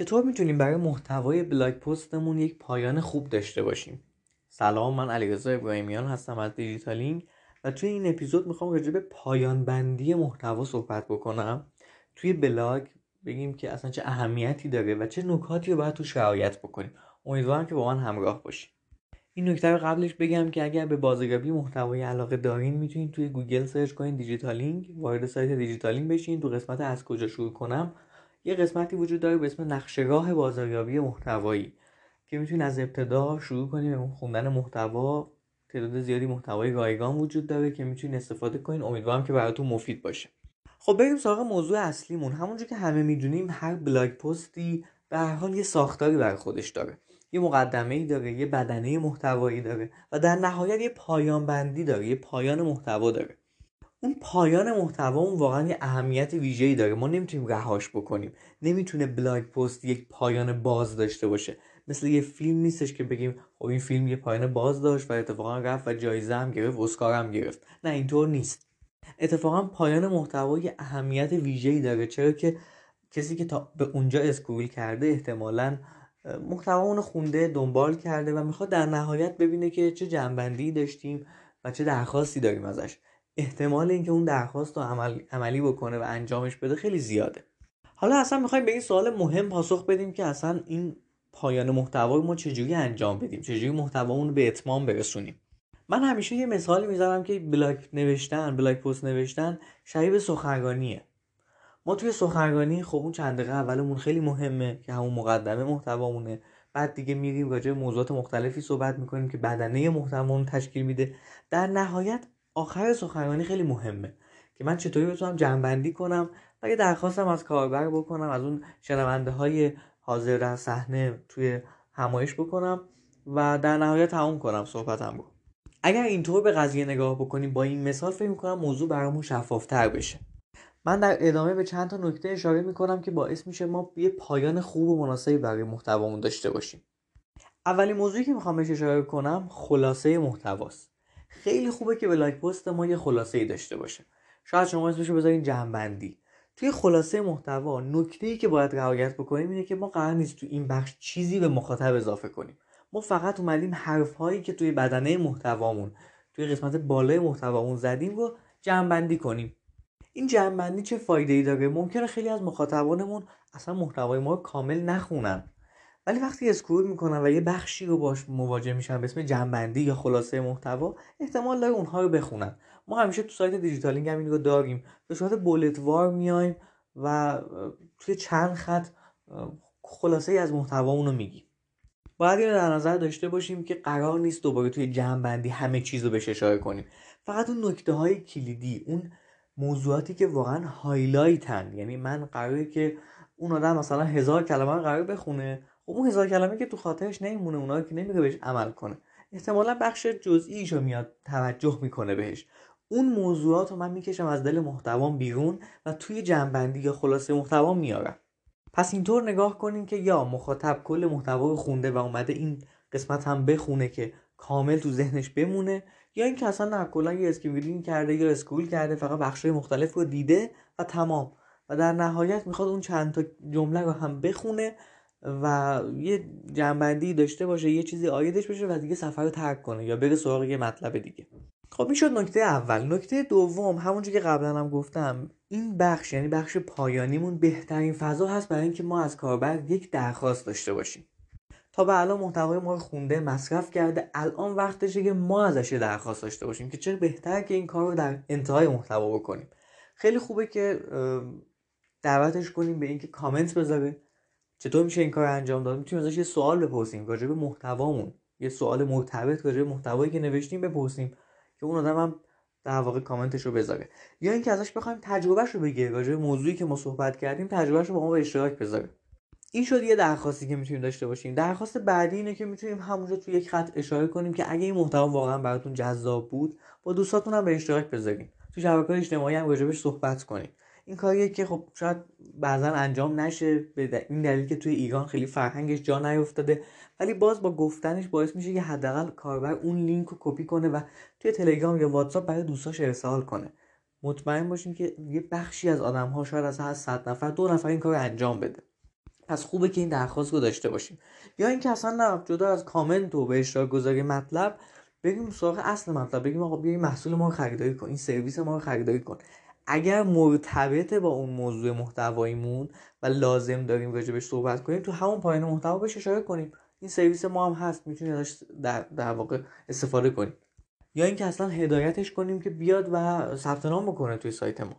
چطور می‌تونیم برای محتوای blog post مون یک پایان خوب داشته باشیم؟ سلام من علیرضا ابراهیمیان هستم از دیجیتالینگ و توی این اپیزود می‌خوام راجع به پایان بندی محتوا صحبت بکنم. توی بلاگ بگیم که اصلا چه اهمیتی داره و چه نکاتی رو باید توش رعایت بکنیم. امیدوارم که با من همراه باشین. این نکته رو قبلش بگم که اگر به بازاریابی محتوایی علاقه دارین می‌تونید توی گوگل search کنین دیجیتالینگ وارد سایت دیجیتالینگ بشین. تو قسمت از کجا شروع کنم یه قسمتی وجود داره به اسم نقشهگاه بازاریابی محتوایی که می‌تونید از ابتدا شروع کنید به خوندن محتوا. تعداد زیادی محتوای رایگان وجود داره که می‌تونید استفاده کنین امیدوارم که براتون مفید باشه. خب بریم سراغ موضوع اصلیمون. همونجور که همه می‌دونیم هر بلاگ پستی به هر حال یه ساختاری بر خودش داره. یه مقدمه ای داره یه بدنه محتوایی داره و در نهایت یه پایان بندی داره یه پایان محتوا داره. اون پایان محتوا اون واقعا یه اهمیت ای داره. ما نمی‌تونیم رهاش بکنیم. نمی‌تونه بلاگ پست یک پایان باز داشته باشه. مثل یه فیلم نیستش که بگیم خب این فیلم یه پایان باز داشت و اتفاقا رفت و جایزه هم گرفت اسکار هم گرفت. نه اینطور نیست. اتفاقا پایان محتوا یه اهمیت ای داره. چرا که کسی که تا به اونجا اسکرول کرده احتمالا محتوا اونو خونده دنبال کرده و می‌خواد در نهایت ببینه که چه جنبندی داشتیم و چه درخواستی داریم ازش. احتمال اینکه اون درخواست رو عمل... عملی بکنه و انجامش بده خیلی زیاده. حالا اصلا می‌خوایم به این سوال مهم پاسخ بدیم که اصلا این پایان محتوا ما چجوری انجام بدیم؟ چجوری محتوامون به اتمام برسونیم؟ من همیشه یه مثالی می‌ذارم که بلاگ نوشتن بلاگ پست نوشتن شبیه سخنرانیه. ما توی سخنرانی خب اون چند دقیقه اولمون خیلی مهمه که همون مقدمه محتوامونه. بعد دیگه میریم راجع موضوعات مختلفی صحبت می‌کنیم که بدنه محتوامون تشکیل میده. در نهایت آخر سخنرانی خیلی مهمه که من چطوری بتونم جنبندی کنم و یه درخواستم از کاربر بکنم از اون شنونده های حاضر در صحنه توی همایش بکنم و در نهایت تموم کنم صحبتم رو. اگر اینطور به قضیه نگاه بکنیم با این مثال فکر می‌کنم موضوع برامون شفافتر بشه. من در ادامه به چند تا نکته اشاره می‌کنم که باعث میشه ما یه پایان خوب و مناسبی برای محتوامون داشته باشیم. اولین موضوعی که می‌خوام بهش اشاره کنم خلاصه محتواست. خیلی خوبه که بلاگ پست ما یه خلاصه ای داشته باشه شاید شما اسمشو بذارین جنبندی. توی خلاصه محتوا نکته ای که باید رعایت بکنیم اینه که ما قرار نیست تو این بخش چیزی به مخاطب اضافه کنیم. ما فقط اومدیم حرف هایی که توی بدنه محتوامون توی قسمت بالای محتوامون زدیم رو جمع کنیم. این جمع چه فایده ای داره؟ ممکنه خیلی از مخاطبانمون اصلا محتوای ما رو کامل نخونن. ولی وقتی scroll می‌کنن و یه بخشی رو باش مواجه میشن به اسم جمع‌بندی یا خلاصه محتوا احتمال داره اونها رو بخونن. ما همیشه تو سایت دیجیتالینگ همین رو داریم. به صورت bullet وار میایم و توی چند خط خلاصه ای از محتوامون رو میگیم. باید اینو در نظر داشته باشیم که قرار نیست دوباره توی جمع همه چیز رو بهش اشاره کنیم. فقط اون نکته های کلیدی اون موضوعاتی که واقعا highlight ن یعنی من قراره که اون آدم مثلا هزار کلمه قرار بخونه خب اون هزار کلمه که تو خاطرش نمیمونه اونا که نمیره بهش عمل کنه. احتمالا بخش جزئیشو میاد توجه می‌کنه بهش. اون موضوعات رو من می‌کشم از دل محتوام بیرون و توی جمع‌بندی یا خلاصه محتوام میارم پس اینطور نگاه کنین که یا مخاطب کل محتوا رو خونده و اومده این قسمت هم بخونه که کامل تو ذهنش بمونه یا اینکه اصلا نه کلا یه کرده یا اسکرول کرده فقط بخشای مختلف رو دیده و تمام. و در نهایت می‌خواد اون چند تا جمله رو هم بخونه و یه جنبندی داشته باشه یه چیزی آیدش بشه و دیگه سفر رو ترک کنه یا بره سراغ یه مطلب دیگه. خب این شد نکته اول. نکته دوم همونجور که قبلا هم گفتم این بخش یعنی بخش پایانیمون بهترین فضا هست برای اینکه ما از کاربر یک درخواست داشته باشیم. تا به الان محتوای ما رو خونده مصرف کرده الان وقتشه که ما ازش درخواست داشته باشیم که چه بهتر که این کار رو در انتهای محتوا بکنیم. خیلی خوبه که دعوتش کنیم به اینکه کامنت بذاره. چطور میشه این کار انجام داد؟ می‌تونیم ازش یه سوال بپرسیم راجع به محتوامون. یه سوال مرتبط راجع به محتوایی که نوشتیم بپرسیم که اون آدم هم در واقع کامنتش رو بذاره. یا اینکه ازش بخوایم تجربهش رو بگیره راجع به موضوعی که ما صحبت کردیم تجربهش رو با ما به اشتراک بذاره. این شد یه درخواستی که می‌تونیم داشته باشیم. درخواست بعدی اینه که می‌تونیم همونجا تو یک خط اشاره کنیم که اگه این محتوا واقعا براتون جذاب بود با دوستاتون هم به اشتراک بذارین تو شبکه‌های اجتماعی هم راجبش صحبت کنیم. این کاریه که خب شاید بعضا انجام نشه. به این دلیل که توی ایران خیلی فرهنگش جا نیفتاده. ولی باز با گفتنش باعث میشه که حداقل کاربر اون لینک رو کپی کنه و توی تلگرام یا واتساپ برای دوستاش ارسال کنه. مطمئن باشین که یه بخشی از آدم ها شاید از هر صد نفر دو نفر این کار انجام بده. پس خوبه که این درخواست رو داشته باشیم. یا اینکه اصلا نه جدا از کامنت و به اشتراک گذاری مطلب بریم سراغ اصل مطلب. بگیم آقا بیا این محصول ما رو خریداری کن این سرویس ما رو خریداری کن. اگر مرتبط با اون موضوع محتواییمون و لازم داریم راجبش صحبت کنیم تو همون پایان محتوا بهش اشاره کنیم. این سرویس ما هم هست می‌تونید ازش در, در واقع استفاده کنیم. یا اینکه اصلا هدایتش کنیم که بیاد و ثبت نام بکنه توی سایت ما.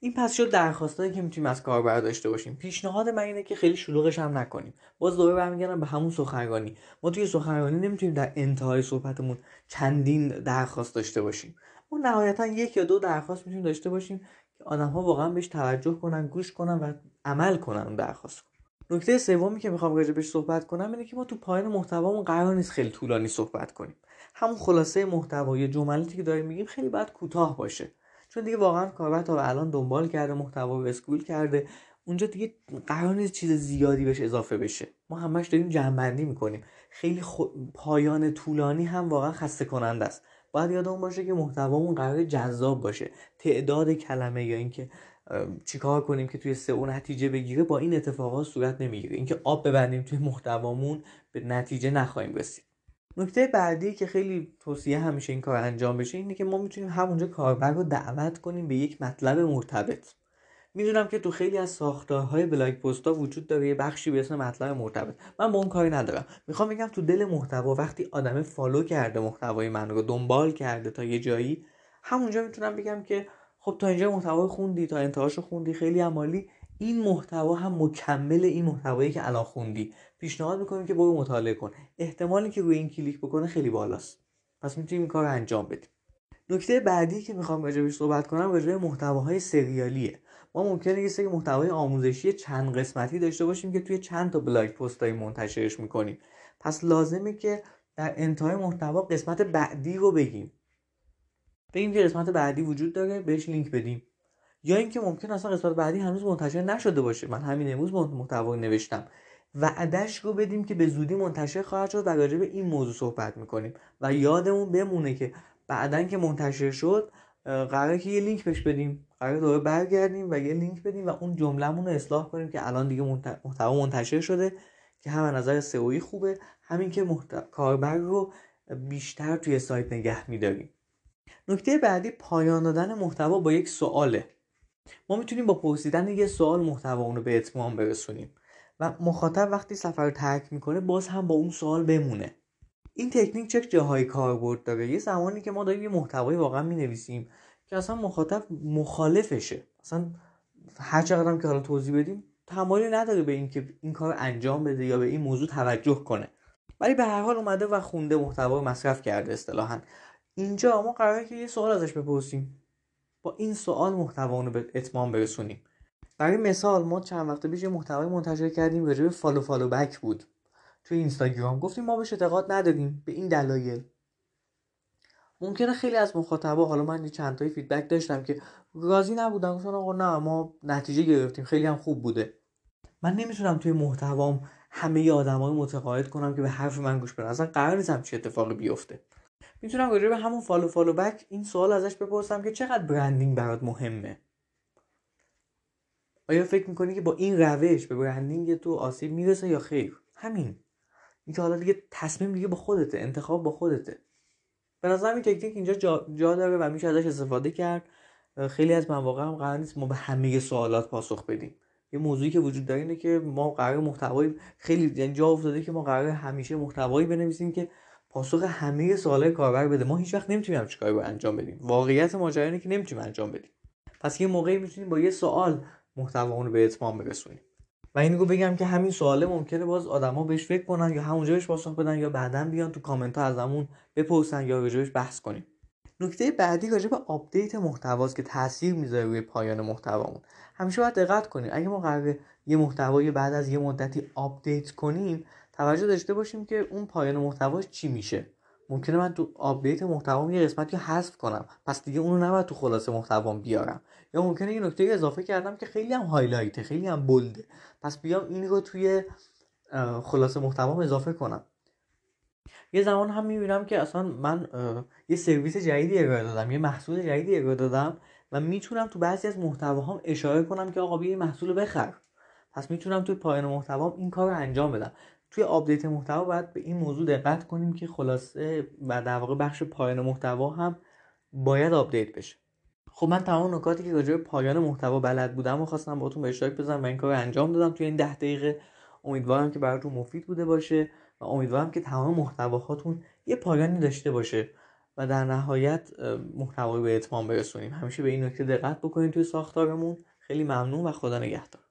این پس شد درخواستایی که می‌تونیم از کاربر داشته باشیم. پیشنهاد من اینه که خیلی شلوغش هم نکنیم. باز دوباره برمیگردم به همون سخنرانی. ما توی سخنرانی نمی‌تونیم در انتهای صحبتمون چندین درخواست داشته باشیم. ما نهایتا یک یا دو درخواست می‌تونیم داشته باشیم که آدم ها واقعا بهش توجه کنن گوش کنن و عمل کنن اون درخواست نکته سومی که می‌خوام بهش صحبت کنم اینه که ما تو پایان محتوامون قرار نیست خیلی طولانی صحبت کنیم. همون خلاصه محتوا یا جملاتی که داریم میگیم خیلی باید کوتاه باشه. چون دیگه واقعا کاربر تا الان دنبال کرده محتوا اسکول کرده. اونجا دیگه قرار نیست چیز زیادی بهش اضافه بشه. ما همش داریم جمعبندی می‌کنیم. خیلی پایان طولانی هم واقعا خسته کننده است. باید یادمون باشه که محتوامون قرار جذاب باشه. تعداد کلمه یا اینکه چیکار کنیم که توی اون نتیجه بگیره با این اتفاقات صورت نمی‌گیره. اینکه آب ببندیم توی محتوامون به نتیجه نخواهیم رسید. نکته بعدی که خیلی توصیه همیشه این کار انجام بشه اینه که ما می‌تونیم همونجا کاربر رو دعوت کنیم به یک مطلب مرتبط. می‌دونم که تو خیلی از ساختارهای blog post ا وجود داره یه بخشی به اسم مطلب مرتبط من با اون کاری ندارم. می‌خوام بگم تو دل محتوا وقتی آدم follow کرده محتوای من رو دنبال کرده تا یه جایی همونجا می‌تونم بگم که خب تا اینجا محتوا خوندی تا انتهاشو خوندی خیلی هم عالی این محتوا هم مکمل این محتوایی که الان خوندی. پیشنهاد می‌کنیم که برو مطالعه کن. احتمالی که روی این کلیک بکنه خیلی بالاست. پس می‌تونیم این کار رو انجام بدیم. نکته بعدی که می‌خوام راجبش صحبت کنم راجع محتواهای سریالیه. ما ممکنه یه سری محتوای آموزشی چند قسمتی داشته باشیم که توی چند تا بلاگ پستایی منتشرش می‌کنیم. پس لازمه که در انتهای محتوا قسمت بعدی رو بگیم. بگیم که قسمت بعدی وجود داره بهش لینک بدیم. یا اینکه ممکن اصلا قسمت بعدی هنوز منتشر نشده باشه. من همین امروز محتوا نوشتم. وعدش رو بدیم که به زودی منتشر خواهد شد و راجع به این موضوع صحبت می‌کنیم. و یادمون بمونه که بعدا که منتشر شد قراره که یه لینک بهش بدیم. قرار دوباره برگردیم و یه لینک بدیم و اون جملهمون رو اصلاح کنیم که الان دیگه محتوا منتشر شده که هم نظر سئویی خوبه همین که کاربر رو بیشتر توی سایت نگه میداریم. نکته بعدی پایان دادن محتوا با یک سواله. ما می‌تونیم با پرسیدن یه سوال محتوا رو به اتمام برسونیم و مخاطب وقتی سفر رو ترک می‌کنه باز هم با اون سوال بمونه. این تکنیک چه جاهایی کاربرد داره؟ یه زمانی که ما داریم یه محتوایی واقعا می‌نویسیم که اصلا مخاطب مخالفشه. اصلا هر چقدر که حالا توضیح بدیم تمایلی نداره به اینکه این کار انجام بده یا به این موضوع توجه کنه. ولی به هر حال اومده و خونده محتوا مصرف کرده اصطلاحا. اینجا ما قراره که یه سوال ازش بپرسیم. با این سوال محتوا رو به اتمام برسونیم. برای مثال ما چند وقت پیش یه محتوایی منتشر کردیم راجع به follow follow back بود. توی اینستاگرام گفتیم ما بهش اعتقاد نداریم به این دلایل. ممکنه خیلی از مخاطبا حالا من چند تایی feedback داشتم که راضی نبودن گفتن آقا نه ما نتیجه گرفتیم خیلی هم خوب بوده. من نمی‌تونم توی محتوام همه آدما رو متقاعد کنم که به حرف من گوش بدن اصلا قرار نیست همچه اتفاقی بیفته. می‌تونم راجع به همون follow follow back این سوال ازش بپرسم که چقدر branding برات مهمه؟ آیا فکر می‌کنی که با این روش به برندینگ تو آسیب می‌رسه یا خیر؟ همین. اینکه حالا دیگه تصمیم دیگه با خودته انتخاب با خودته. به نظر این تکنیک اینجا جا, جا داره و میشه ازش استفاده کرد. خیلی از مواقع هم قرار نیست ما به همه سوالات پاسخ بدیم. یه موضوعی که وجود داره اینه که ما قرار محتوایی خیلی یعنی جا افتاده که ما قرار همیشه محتوایی بنویسیم که پاسخ همه سوالات کاربر بده. ما هیچ وقت نمی‌تونیم همچین کاری رو انجام بدیم. واقعیت ماجرا اینه که نمی‌تونیم انجام بدیم. پس یه موقعی می‌تونیم با یه سوال محتوا رو به اتمام برسونیم. و اینو بگم که همین سواله ممکنه باز آدما بهش فکر کنن یا همونجا بهش پاسخ بدن یا بعدا بیان تو کامنت ها ازمون بپرسن یا راجع بهش بحث کنیم. نکته بعدی راجع به update محتواست که تاثیر می‌ذاره روی پایان محتوامون. همیشه باید دقت کنیم. اگه ما قراره یه محتوایی بعد از یه مدتی update کنیم توجه داشته باشیم که اون پایان محتواش چی میشه. ممکنه من تو update محتوام یه قسمتی رو حذف کنم. پس دیگه اونو نباید تو خلاصه محتوام بیارم. یا ممکنه یه نکته اضافه کردم که خیلی هم highlight ه خیلی هم bold ه پس بیام این رو توی خلاصه محتوام اضافه کنم. یه زمان هم می‌بینم که اصلا من یه سرویس جدیدی ارائه دادم یه محصول جدیدی ارائه دادم و می‌تونم تو بعضی از محتواهام اشاره کنم که آقا بیا محصول بخر. پس می‌تونم توی پایان محتوام این کار رو انجام بدم. توی update محتوا باید به این موضوع دقت کنیم که خلاصه و در واقع بخش پایان محتوا هم باید update بشه. خب من تمام نکاتی که راجع به پایان محتوا بلد بودم و خواستم باتون به اشتراک بذارم و این کار انجام دادم. توی این ده دقیقه امیدوارم که براتون مفید بوده باشه و امیدوارم که تمام محتواهاتون یه پایانی داشته باشه و در نهایت محتوایی به اتمام برسونیم. همیشه به این نکته دقت بکنید توی ساختارمون. خیلی ممنون و خدا نگهدار.